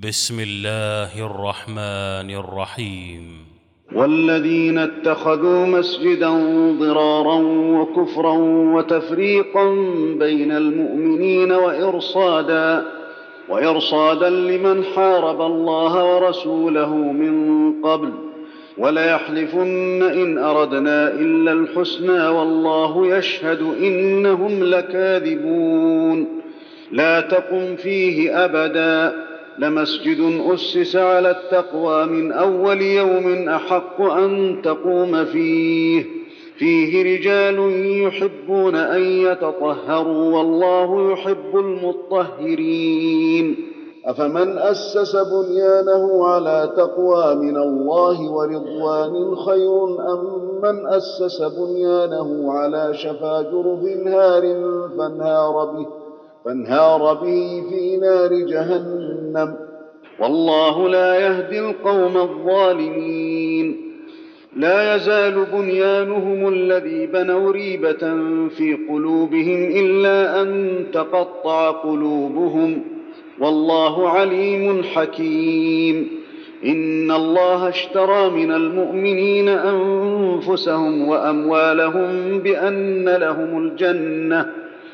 بسم الله الرحمن الرحيم. والذين اتخذوا مسجدا ضرارا وكفرا وتفريقا بين المؤمنين وإرصادا وإرصادا لمن حارب الله ورسوله من قبل وليحلفن إن أردنا إلا الحسنى والله يشهد إنهم لكاذبون. لا تقم فيه أبدا. لمسجد أسس على التقوى من أول يوم أحق أن تقوم فيه. فيه رجال يحبون أن يتطهروا والله يحب المطهرين. أفمن أسس بنيانه على تقوى من الله ورضوان خير أم من أسس بنيانه على شفا جرف هار فانهار به؟ فانهار به في نار جهنم. والله لا يهدي القوم الظالمين. لا يزال بنيانهم الذي بنوا ريبة في قلوبهم إلا أن تقطع قلوبهم. والله عليم حكيم. إن الله اشترى من المؤمنين أنفسهم وأموالهم بأن لهم الجنة.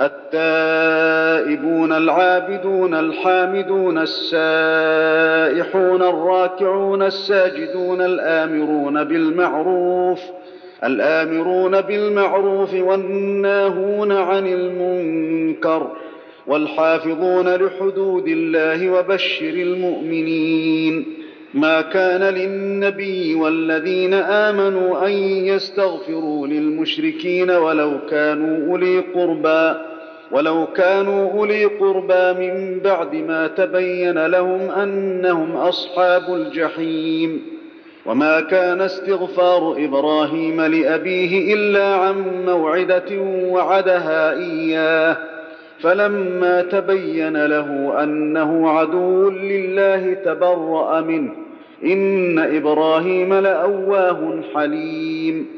التائبون العابدون الحامدون السائحون الراكعون الساجدون الآمرون بالمعروف الآمرون بالمعروف والناهون عن المنكر والحافظون لحدود الله وبشر المؤمنين. ما كان للنبي والذين آمنوا أن يستغفروا للمشركين ولو كانوا أولي قربى. ولو كانوا أولي قربى من بعد ما تبين لهم أنهم أصحاب الجحيم. وما كان استغفار إبراهيم لأبيه إلا عن موعدة وعدها إياه. فلما تبين له أنه عدو لله تبرأ منه. إن إبراهيم لأواه حليم.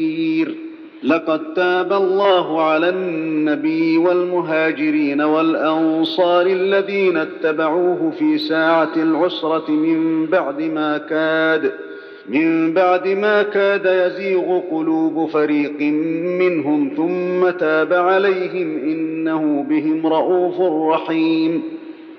لقد تاب الله على النبي والمهاجرين والأنصار الذين اتبعوه في ساعة العسرة من بعد ما كاد من بعد ما كاد يزيغ قلوب فريق منهم ثم تاب عليهم إنه بهم رءوف رحيم.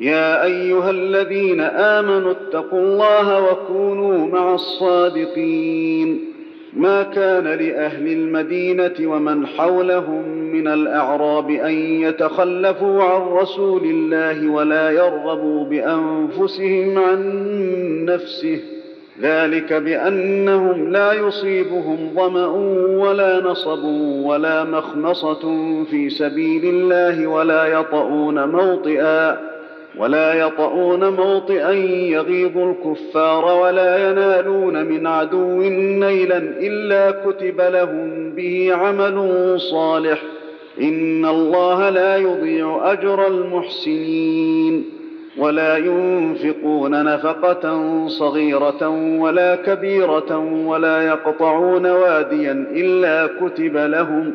يا أيها الذين آمنوا اتقوا الله وكونوا مع الصادقين. ما كان لأهل المدينة ومن حولهم من الأعراب أن يتخلفوا عن رسول الله ولا يرغبوا بأنفسهم عن نفسه. ذلك بأنهم لا يصيبهم ظمأ ولا نصب ولا مخمصة في سبيل الله ولا يطؤون موطئا. ولا يطؤون موطئا يغيظ الكفار ولا ينالون من عدو نيلا إلا كتب لهم به عمل صالح. إن الله لا يضيع أجر المحسنين. ولا ينفقون نفقة صغيرة ولا كبيرة ولا يقطعون واديا إلا كتب لهم.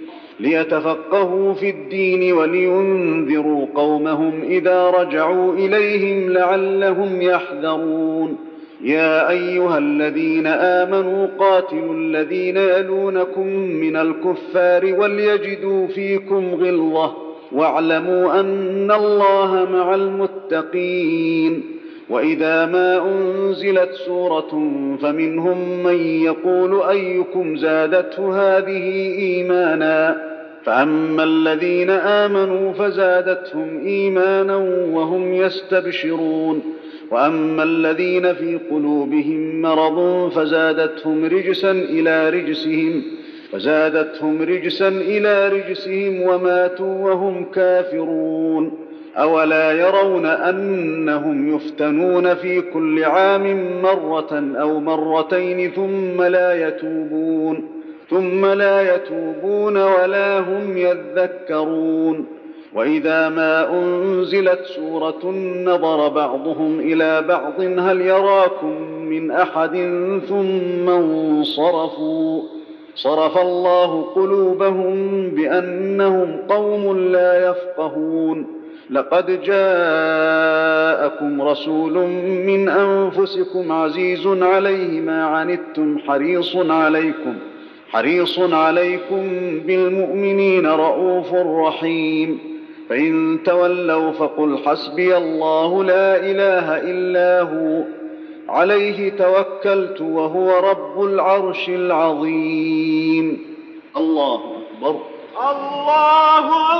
ليتفقهوا في الدين ولينذروا قومهم إذا رجعوا إليهم لعلهم يحذرون. يا أيها الذين آمنوا قاتلوا الذين يلونكم من الكفار وليجدوا فيكم غلظة واعلموا أن الله مع المتقين. وإذا ما أنزلت سورة فمنهم من يقول أيكم زادته هذه إيمانا فأما الذين آمنوا فزادتهم إيمانا وهم يستبشرون وأما الذين في قلوبهم مرض فزادتهم رجسا إلى رجسهم فزادتهم رجسا إلى رجسهم وماتوا وهم كافرون أولا يرون أنهم يفتنون في كل عام مرة أو مرتين ثم لا يتوبون ثم لا يتوبون ولا هم يذكرون. وإذا ما أنزلت سورة نظر بعضهم إلى بعض هل يراكم من أحد ثم انصرفوا؟ صرف الله قلوبهم بأنهم قوم لا يفقهون. لقد جاءكم رسول من أنفسكم عزيز عليه ما عنتم حريص عليكم حريص عليكم بالمؤمنين رءوف رحيم. فإن تولوا فقل حسبي الله لا إله إلا هو عليه توكلت وهو رب العرش العظيم. الله أكبر. الله